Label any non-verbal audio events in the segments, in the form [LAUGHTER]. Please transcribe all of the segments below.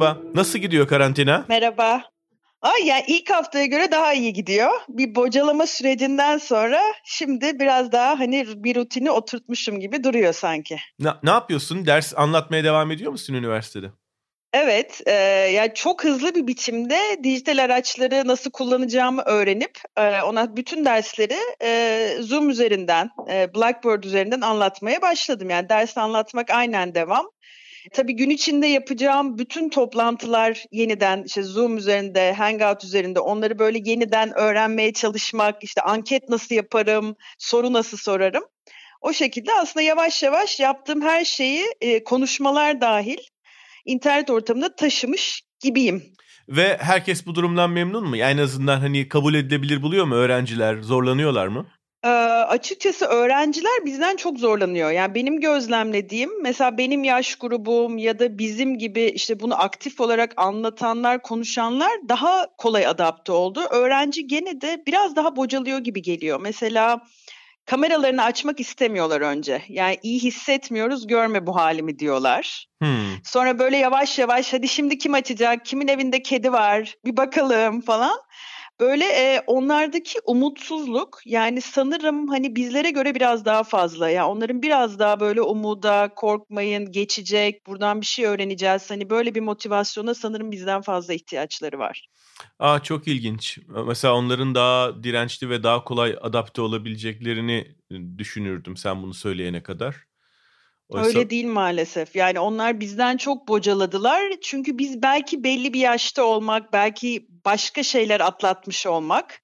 Merhaba. Nasıl gidiyor karantina? Merhaba. Ay yani ilk haftaya göre daha iyi gidiyor. Bir bocalama sürecinden sonra şimdi biraz daha hani bir rutini oturtmuşum gibi duruyor sanki. Ne, ne yapıyorsun? Ders anlatmaya devam ediyor musun üniversitede? Evet, e, yani çok hızlı bir biçimde dijital araçları nasıl kullanacağımı öğrenip e, ona bütün dersleri e, Zoom üzerinden, e, Blackboard üzerinden anlatmaya başladım. Yani ders anlatmak aynen devam. Tabii gün içinde yapacağım bütün toplantılar yeniden işte Zoom üzerinde, Hangout üzerinde onları böyle yeniden öğrenmeye çalışmak, işte anket nasıl yaparım, soru nasıl sorarım. O şekilde aslında yavaş yavaş yaptığım her şeyi e, konuşmalar dahil internet ortamına taşımış gibiyim. Ve herkes bu durumdan memnun mu? Yani en azından hani kabul edilebilir buluyor mu öğrenciler? Zorlanıyorlar mı? Ee, açıkçası öğrenciler bizden çok zorlanıyor. Yani benim gözlemlediğim mesela benim yaş grubum ya da bizim gibi işte bunu aktif olarak anlatanlar, konuşanlar daha kolay adapte oldu. Öğrenci gene de biraz daha bocalıyor gibi geliyor. Mesela kameralarını açmak istemiyorlar önce. Yani iyi hissetmiyoruz, görme bu halimi diyorlar. Hmm. Sonra böyle yavaş yavaş hadi şimdi kim açacak, kimin evinde kedi var bir bakalım falan. Böyle e, onlardaki umutsuzluk yani sanırım hani bizlere göre biraz daha fazla. Ya yani onların biraz daha böyle umuda, korkmayın, geçecek, buradan bir şey öğreneceğiz. Hani böyle bir motivasyona sanırım bizden fazla ihtiyaçları var. Aa çok ilginç. Mesela onların daha dirençli ve daha kolay adapte olabileceklerini düşünürdüm sen bunu söyleyene kadar. Oysa... Öyle değil maalesef. Yani onlar bizden çok bocaladılar. Çünkü biz belki belli bir yaşta olmak, belki başka şeyler atlatmış olmak.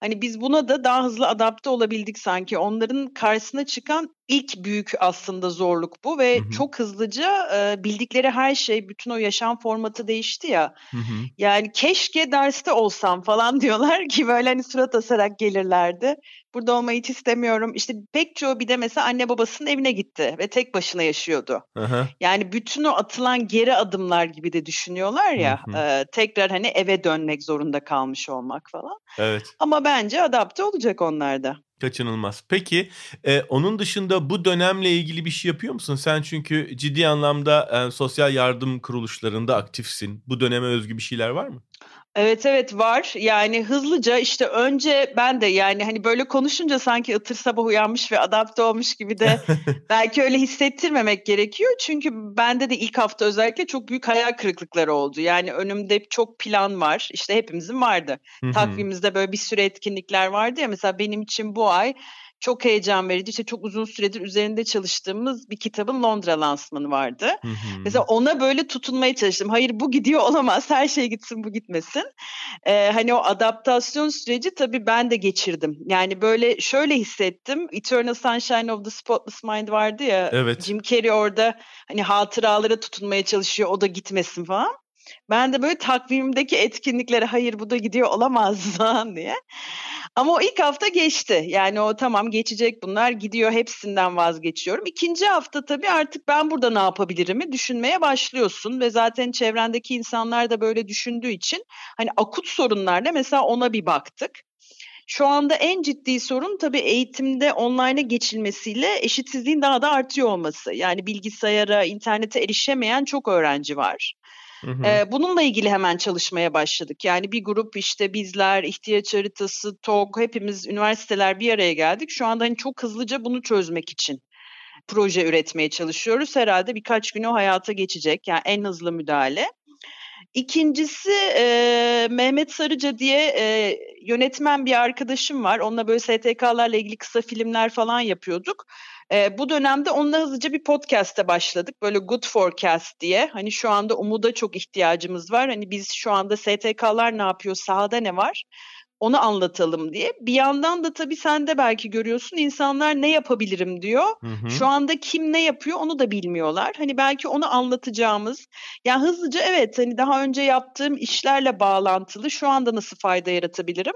Hani biz buna da daha hızlı adapte olabildik sanki. Onların karşısına çıkan ilk büyük aslında zorluk bu ve hı hı. çok hızlıca e, bildikleri her şey, bütün o yaşam formatı değişti ya. Hı hı. Yani keşke derste olsam falan [LAUGHS] diyorlar ki böyle hani surat asarak gelirlerdi. Burada olmayı hiç istemiyorum. İşte pek çoğu bir de mesela anne babasının evine gitti ve tek başına yaşıyordu. Hı hı. Yani bütün o atılan geri adımlar gibi de düşünüyorlar ya. Hı hı. E, tekrar hani eve dönmek zorunda kalmış olmak falan. Evet. Ama bence adapte olacak onlar da. Kaçınılmaz. Peki e, onun dışında bu dönemle ilgili bir şey yapıyor musun? Sen çünkü ciddi anlamda e, sosyal yardım kuruluşlarında aktifsin. Bu döneme özgü bir şeyler var mı? Evet evet var. Yani hızlıca işte önce ben de yani hani böyle konuşunca sanki ıtır sabah uyanmış ve adapte olmuş gibi de [LAUGHS] belki öyle hissettirmemek gerekiyor. Çünkü bende de ilk hafta özellikle çok büyük hayal kırıklıkları oldu. Yani önümde çok plan var. İşte hepimizin vardı. Takvimimizde böyle bir sürü etkinlikler vardı ya mesela benim için bu ay çok heyecan verici. İşte çok uzun süredir üzerinde çalıştığımız bir kitabın Londra lansmanı vardı. Hı hı. Mesela ona böyle tutunmaya çalıştım. Hayır bu gidiyor olamaz. Her şey gitsin bu gitmesin. Ee, hani o adaptasyon süreci tabii ben de geçirdim. Yani böyle şöyle hissettim. Eternal Sunshine of the Spotless Mind vardı ya. Evet. Jim Carrey orada hani hatıralara tutunmaya çalışıyor. O da gitmesin falan. Ben de böyle takvimimdeki etkinliklere hayır bu da gidiyor olamaz [LAUGHS] falan diye. Ama o ilk hafta geçti. Yani o tamam geçecek bunlar gidiyor hepsinden vazgeçiyorum. İkinci hafta tabii artık ben burada ne yapabilirimi düşünmeye başlıyorsun. Ve zaten çevrendeki insanlar da böyle düşündüğü için hani akut sorunlarla mesela ona bir baktık. Şu anda en ciddi sorun tabii eğitimde online'a geçilmesiyle eşitsizliğin daha da artıyor olması. Yani bilgisayara, internete erişemeyen çok öğrenci var. Hı hı. bununla ilgili hemen çalışmaya başladık. Yani bir grup işte bizler, ihtiyaç haritası, TOG hepimiz üniversiteler bir araya geldik. Şu anda hani çok hızlıca bunu çözmek için proje üretmeye çalışıyoruz. Herhalde birkaç gün o hayata geçecek. Yani en hızlı müdahale. İkincisi e, Mehmet Sarıca diye e, yönetmen bir arkadaşım var. Onunla böyle STK'larla ilgili kısa filmler falan yapıyorduk. E, bu dönemde onunla hızlıca bir podcast'e başladık. Böyle Good Forecast diye. Hani şu anda umuda çok ihtiyacımız var. Hani biz şu anda STK'lar ne yapıyor, sahada ne var? Onu anlatalım diye. Bir yandan da tabii sen de belki görüyorsun insanlar ne yapabilirim diyor. Hı hı. Şu anda kim ne yapıyor onu da bilmiyorlar. Hani belki onu anlatacağımız. Yani hızlıca evet hani daha önce yaptığım işlerle bağlantılı şu anda nasıl fayda yaratabilirim?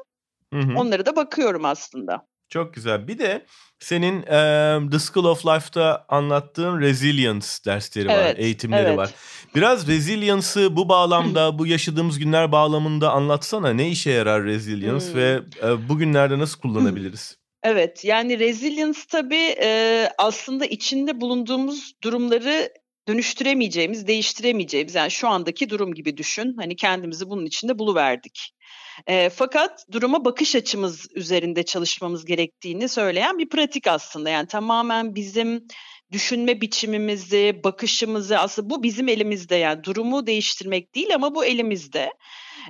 Hı hı. Onları da bakıyorum aslında. Çok güzel. Bir de senin e, The School of Life'da anlattığın resilience dersleri var, evet, eğitimleri evet. var. Biraz resilience'ı bu bağlamda, bu yaşadığımız günler bağlamında anlatsana. Ne işe yarar resilience hmm. ve e, bugünlerde nasıl kullanabiliriz? Evet, yani resilience tabii e, aslında içinde bulunduğumuz durumları dönüştüremeyeceğimiz, değiştiremeyeceğimiz yani şu andaki durum gibi düşün. Hani kendimizi bunun içinde buluverdik. E, fakat duruma bakış açımız üzerinde çalışmamız gerektiğini söyleyen bir pratik aslında. Yani tamamen bizim düşünme biçimimizi, bakışımızı aslında bu bizim elimizde yani durumu değiştirmek değil ama bu elimizde.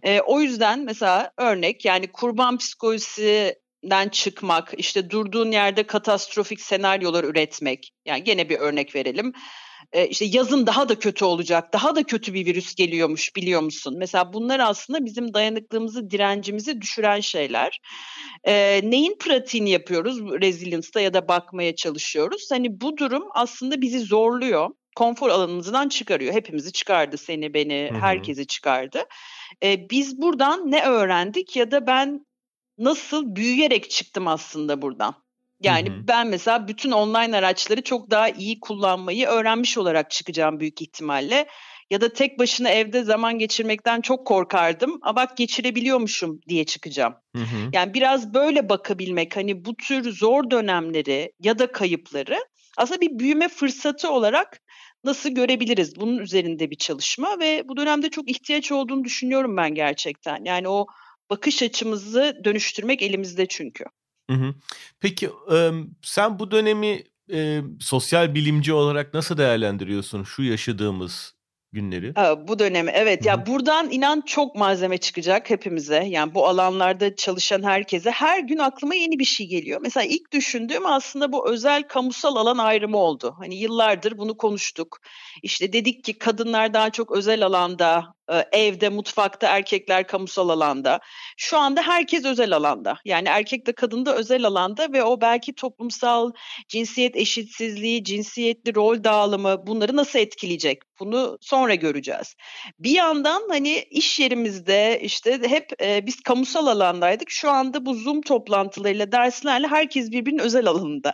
E, o yüzden mesela örnek yani kurban psikolojisinden çıkmak, işte durduğun yerde katastrofik senaryolar üretmek. Yani gene bir örnek verelim e, işte yazın daha da kötü olacak, daha da kötü bir virüs geliyormuş biliyor musun? Mesela bunlar aslında bizim dayanıklılığımızı, direncimizi düşüren şeyler. E, neyin pratiğini yapıyoruz resilience'da ya da bakmaya çalışıyoruz? Hani bu durum aslında bizi zorluyor konfor alanımızdan çıkarıyor. Hepimizi çıkardı, seni, beni, Hı-hı. herkesi çıkardı. Ee, biz buradan ne öğrendik ya da ben nasıl büyüyerek çıktım aslında buradan? Yani hı hı. ben mesela bütün online araçları çok daha iyi kullanmayı öğrenmiş olarak çıkacağım büyük ihtimalle. Ya da tek başına evde zaman geçirmekten çok korkardım. Ama bak geçirebiliyormuşum diye çıkacağım. Hı hı. Yani biraz böyle bakabilmek hani bu tür zor dönemleri ya da kayıpları aslında bir büyüme fırsatı olarak nasıl görebiliriz? Bunun üzerinde bir çalışma ve bu dönemde çok ihtiyaç olduğunu düşünüyorum ben gerçekten. Yani o bakış açımızı dönüştürmek elimizde çünkü. Hı hı. Peki sen bu dönemi e, sosyal bilimci olarak nasıl değerlendiriyorsun şu yaşadığımız günleri? bu dönemi evet Hı-hı. ya buradan inan çok malzeme çıkacak hepimize. Yani bu alanlarda çalışan herkese her gün aklıma yeni bir şey geliyor. Mesela ilk düşündüğüm aslında bu özel kamusal alan ayrımı oldu. Hani yıllardır bunu konuştuk. İşte dedik ki kadınlar daha çok özel alanda evde, mutfakta, erkekler kamusal alanda. Şu anda herkes özel alanda. Yani erkek de kadın da özel alanda ve o belki toplumsal cinsiyet eşitsizliği, cinsiyetli rol dağılımı bunları nasıl etkileyecek? Bunu sonra göreceğiz. Bir yandan hani iş yerimizde işte hep e, biz kamusal alandaydık. Şu anda bu Zoom toplantılarıyla, derslerle herkes birbirinin özel alanında.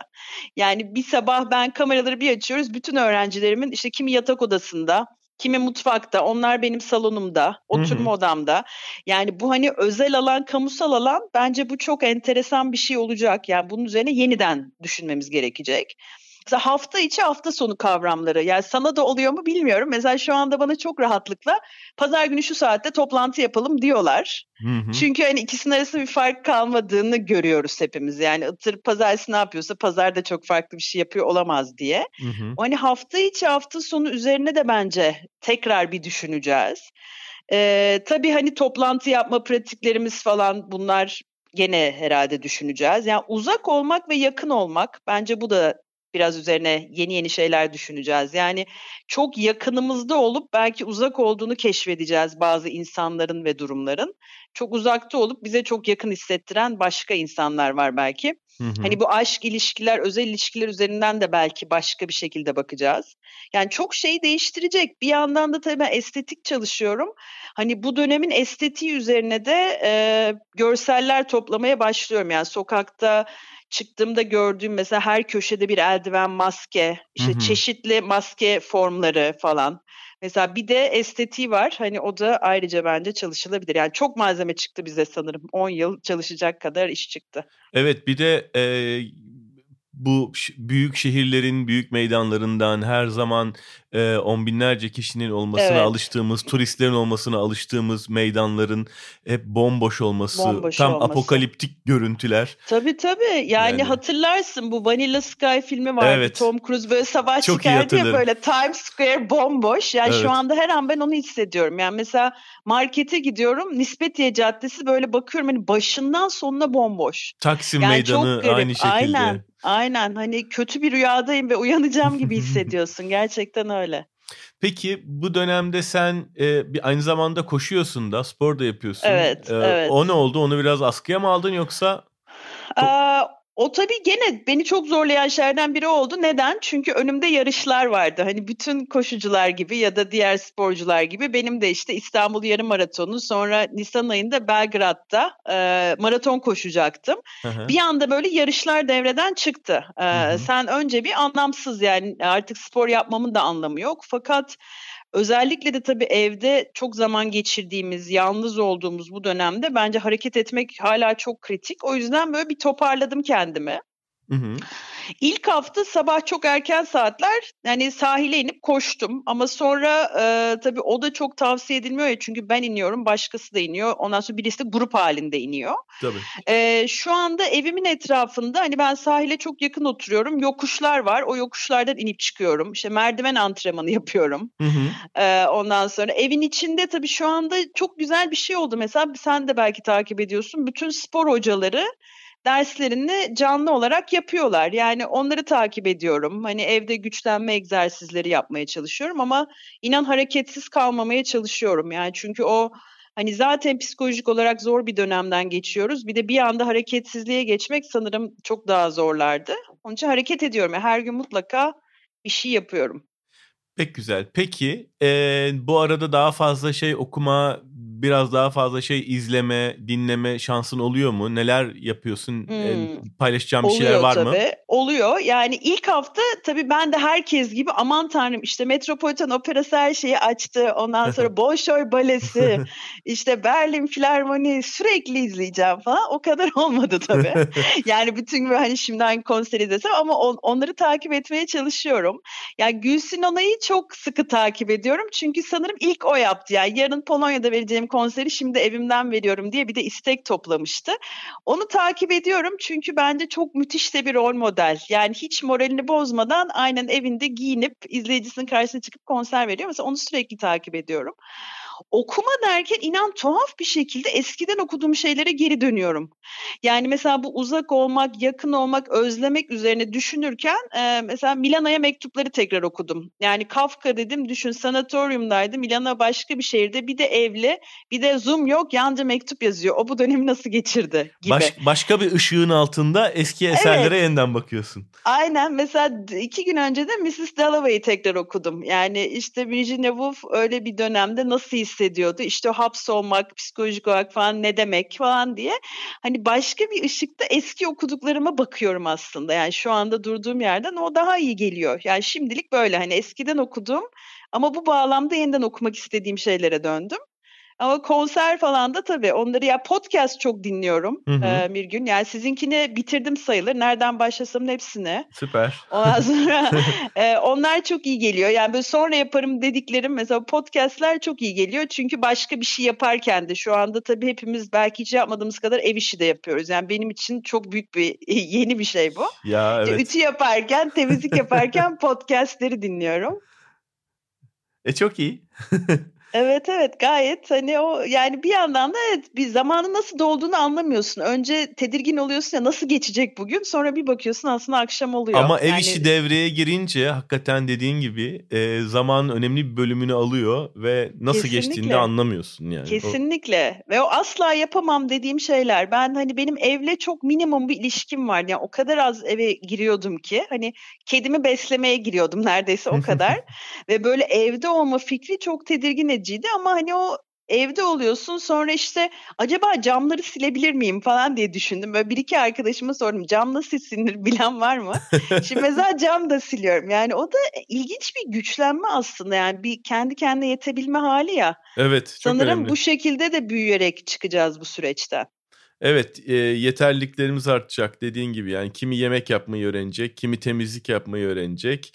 Yani bir sabah ben kameraları bir açıyoruz. Bütün öğrencilerimin işte kimi yatak odasında, kimi mutfakta, onlar benim salonumda, oturma Hı-hı. odamda. Yani bu hani özel alan, kamusal alan bence bu çok enteresan bir şey olacak. Yani bunun üzerine yeniden düşünmemiz gerekecek. Mesela hafta içi hafta sonu kavramları. Yani sana da oluyor mu bilmiyorum. Mesela şu anda bana çok rahatlıkla pazar günü şu saatte toplantı yapalım diyorlar. Hı hı. Çünkü hani ikisinin arasında bir fark kalmadığını görüyoruz hepimiz. Yani Itır pazartesi ne yapıyorsa pazar da çok farklı bir şey yapıyor olamaz diye. Hı hı. Hani hafta içi hafta sonu üzerine de bence tekrar bir düşüneceğiz. Ee, tabii hani toplantı yapma pratiklerimiz falan bunlar gene herhalde düşüneceğiz. Yani uzak olmak ve yakın olmak bence bu da biraz üzerine yeni yeni şeyler düşüneceğiz. Yani çok yakınımızda olup belki uzak olduğunu keşfedeceğiz bazı insanların ve durumların. Çok uzakta olup bize çok yakın hissettiren başka insanlar var belki. Hı hı. Hani bu aşk ilişkiler, özel ilişkiler üzerinden de belki başka bir şekilde bakacağız. Yani çok şey değiştirecek. Bir yandan da tabii ben estetik çalışıyorum. Hani bu dönemin estetiği üzerine de e, görseller toplamaya başlıyorum. Yani sokakta çıktığımda gördüğüm mesela her köşede bir eldiven, maske, işte hı hı. çeşitli maske formları falan. Mesela bir de estetiği var. Hani o da ayrıca bence çalışılabilir. Yani çok malzeme çıktı bize sanırım. 10 yıl çalışacak kadar iş çıktı. Evet bir de e, bu büyük şehirlerin büyük meydanlarından her zaman e, on binlerce kişinin olmasına evet. alıştığımız, turistlerin olmasına alıştığımız meydanların hep bomboş olması, bomboş tam olması. apokaliptik görüntüler. Tabii tabii. Yani, yani hatırlarsın bu Vanilla Sky filmi vardı. Evet. Tom Cruise böyle sabah Çok çıkardı ya böyle Times Square bomboş. Yani evet. şu anda her an ben onu hissediyorum. Yani mesela markete gidiyorum. Nispetiye Caddesi böyle bakıyorum hani başından sonuna bomboş. Taksim yani Meydanı aynı şekilde. Aynen. Aynen hani kötü bir rüyadayım ve uyanacağım gibi [LAUGHS] hissediyorsun. Gerçekten öyle. Peki bu dönemde sen e, bir aynı zamanda koşuyorsun da spor da yapıyorsun. Evet, e, evet. O ne oldu? Onu biraz askıya mı aldın yoksa? Aa, o tabii gene beni çok zorlayan şeylerden biri oldu. Neden? Çünkü önümde yarışlar vardı. Hani bütün koşucular gibi ya da diğer sporcular gibi benim de işte İstanbul Yarım Maratonu sonra Nisan ayında Belgrad'da e, maraton koşacaktım. Hı hı. Bir anda böyle yarışlar devreden çıktı. E. Sen önce bir anlamsız yani artık spor yapmamın da anlamı yok. Fakat Özellikle de tabii evde çok zaman geçirdiğimiz, yalnız olduğumuz bu dönemde bence hareket etmek hala çok kritik. O yüzden böyle bir toparladım kendimi. Hı hı. İlk hafta sabah çok erken saatler yani sahile inip koştum ama sonra e, tabii o da çok tavsiye edilmiyor ya çünkü ben iniyorum başkası da iniyor ondan sonra birisi de grup halinde iniyor. Tabii. E, şu anda evimin etrafında hani ben sahile çok yakın oturuyorum yokuşlar var o yokuşlardan inip çıkıyorum işte merdiven antrenmanı [LAUGHS] yapıyorum. Hı hı. E, ondan sonra evin içinde tabii şu anda çok güzel bir şey oldu mesela sen de belki takip ediyorsun bütün spor hocaları derslerini canlı olarak yapıyorlar. Yani onları takip ediyorum. Hani evde güçlenme egzersizleri yapmaya çalışıyorum ama inan hareketsiz kalmamaya çalışıyorum. Yani çünkü o hani zaten psikolojik olarak zor bir dönemden geçiyoruz. Bir de bir anda hareketsizliğe geçmek sanırım çok daha zorlardı. Onun için hareket ediyorum. Yani her gün mutlaka bir şey yapıyorum. Pek güzel. Peki e, bu arada daha fazla şey okuma biraz daha fazla şey izleme, dinleme şansın oluyor mu? Neler yapıyorsun? Hmm. Paylaşacağım bir şeyler var tabii. mı? Oluyor. Yani ilk hafta tabii ben de herkes gibi aman tanrım işte Metropolitan Operası her şeyi açtı. Ondan [LAUGHS] sonra Bolşoy Balesi, [LAUGHS] işte Berlin Filarmoni sürekli izleyeceğim falan. O kadar [LAUGHS] olmadı tabii. yani bütün gibi hani şimdiden konser izlesem ama on, onları takip etmeye çalışıyorum. Yani Gülsün Onay'ı çok sıkı takip ediyorum. Çünkü sanırım ilk o yaptı. Yani yarın Polonya'da vereceğim konseri şimdi evimden veriyorum diye bir de istek toplamıştı. Onu takip ediyorum çünkü bence çok müthiş de bir rol model. Yani hiç moralini bozmadan aynen evinde giyinip izleyicisinin karşısına çıkıp konser veriyor. Mesela onu sürekli takip ediyorum. Okuma derken inan tuhaf bir şekilde eskiden okuduğum şeylere geri dönüyorum. Yani mesela bu uzak olmak, yakın olmak, özlemek üzerine düşünürken e, mesela Milana'ya mektupları tekrar okudum. Yani Kafka dedim düşün sanatoryumdaydı. Milana başka bir şehirde bir de evli bir de Zoom yok yanca mektup yazıyor. O bu dönemi nasıl geçirdi gibi. Baş, başka bir ışığın altında eski eserlere evet. yeniden bakıyorsun. Aynen mesela iki gün önce de Mrs. Dalloway'i tekrar okudum. Yani işte Virginia Woolf öyle bir dönemde nasıl hissediyordu. İşte hapsolmak, psikolojik olarak falan ne demek falan diye. Hani başka bir ışıkta eski okuduklarıma bakıyorum aslında. Yani şu anda durduğum yerden o daha iyi geliyor. Yani şimdilik böyle hani eskiden okudum ama bu bağlamda yeniden okumak istediğim şeylere döndüm. Ama konser falan da tabii onları ya podcast çok dinliyorum hı hı. E, bir gün. Yani sizinkini bitirdim sayılır. Nereden başlasam hepsini. Süper. Ondan [LAUGHS] sonra e, onlar çok iyi geliyor. Yani böyle sonra yaparım dediklerim mesela podcastler çok iyi geliyor. Çünkü başka bir şey yaparken de şu anda tabii hepimiz belki hiç yapmadığımız kadar ev işi de yapıyoruz. Yani benim için çok büyük bir [LAUGHS] yeni bir şey bu. Ya evet. İşte ütü yaparken, temizlik yaparken [LAUGHS] podcastleri dinliyorum. E çok iyi. Evet evet gayet hani o yani bir yandan da evet bir zamanın nasıl dolduğunu anlamıyorsun. Önce tedirgin oluyorsun ya nasıl geçecek bugün sonra bir bakıyorsun aslında akşam oluyor. Ama ev yani... işi devreye girince hakikaten dediğin gibi e, zamanın önemli bir bölümünü alıyor ve nasıl Kesinlikle. geçtiğini de anlamıyorsun yani. Kesinlikle o... ve o asla yapamam dediğim şeyler. Ben hani benim evle çok minimum bir ilişkim var. Yani o kadar az eve giriyordum ki hani kedimi beslemeye giriyordum neredeyse o [LAUGHS] kadar. ve böyle evde olma fikri çok tedirgin ediciydi ama hani o evde oluyorsun sonra işte acaba camları silebilir miyim falan diye düşündüm. Böyle bir iki arkadaşıma sordum cam nasıl silinir [LAUGHS] bilen var mı? Şimdi mesela cam da siliyorum. Yani o da ilginç bir güçlenme aslında yani bir kendi kendine yetebilme hali ya. Evet çok Sanırım önemli. bu şekilde de büyüyerek çıkacağız bu süreçten. Evet e, yeterliliklerimiz artacak dediğin gibi yani kimi yemek yapmayı öğrenecek, kimi temizlik yapmayı öğrenecek,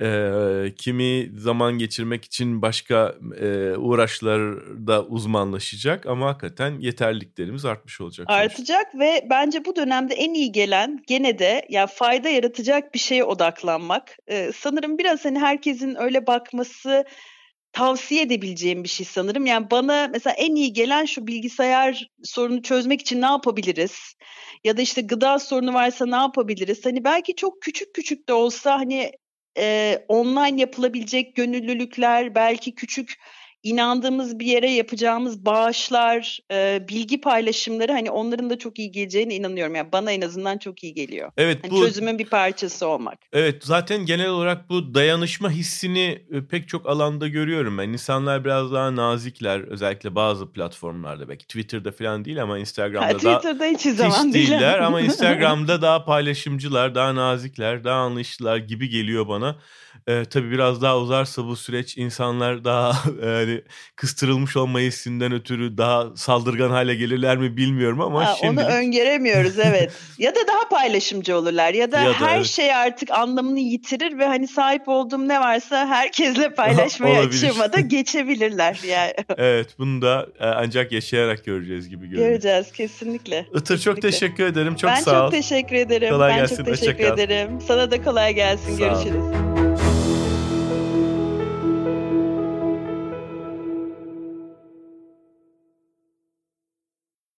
e, kimi zaman geçirmek için başka e, uğraşlarda uzmanlaşacak ama hakikaten yeterliliklerimiz artmış olacak. Artacak ve bence bu dönemde en iyi gelen gene de yani fayda yaratacak bir şeye odaklanmak. E, sanırım biraz hani herkesin öyle bakması tavsiye edebileceğim bir şey sanırım. Yani bana mesela en iyi gelen şu bilgisayar sorunu çözmek için ne yapabiliriz? Ya da işte gıda sorunu varsa ne yapabiliriz? Hani belki çok küçük küçük de olsa hani e, online yapılabilecek gönüllülükler, belki küçük inandığımız bir yere yapacağımız bağışlar, e, bilgi paylaşımları hani onların da çok iyi geleceğine inanıyorum. Yani bana en azından çok iyi geliyor. Evet hani bu çözümün bir parçası olmak. Evet zaten genel olarak bu dayanışma hissini e, pek çok alanda görüyorum ben. İnsanlar biraz daha nazikler özellikle bazı platformlarda belki Twitter'da falan değil ama Instagram'da ha, Twitter'da daha hiç zaman değiller ama [LAUGHS] Instagram'da daha paylaşımcılar, daha nazikler, daha anlayışlılar gibi geliyor bana. E, tabii biraz daha uzarsa bu süreç insanlar daha [LAUGHS] e, hani kıstırılmış olma hissinden ötürü daha saldırgan hale gelirler mi bilmiyorum ama ha, şimdi onu öngöremiyoruz [LAUGHS] evet. ya da daha paylaşımcı olurlar ya da, ya da her evet. şey artık anlamını yitirir ve hani sahip olduğum ne varsa herkesle paylaşmaya [LAUGHS] açığıma da geçebilirler yani. [LAUGHS] evet bunu da e, ancak yaşayarak göreceğiz gibi görünüyor. Göreceğiz kesinlikle. Itır kesinlikle. çok teşekkür ederim. Çok ben sağ ol. Ben çok teşekkür ederim. Kolay ben gelsin. çok teşekkür ederim. Sana da kolay gelsin. Sağ Görüşürüz. Ol.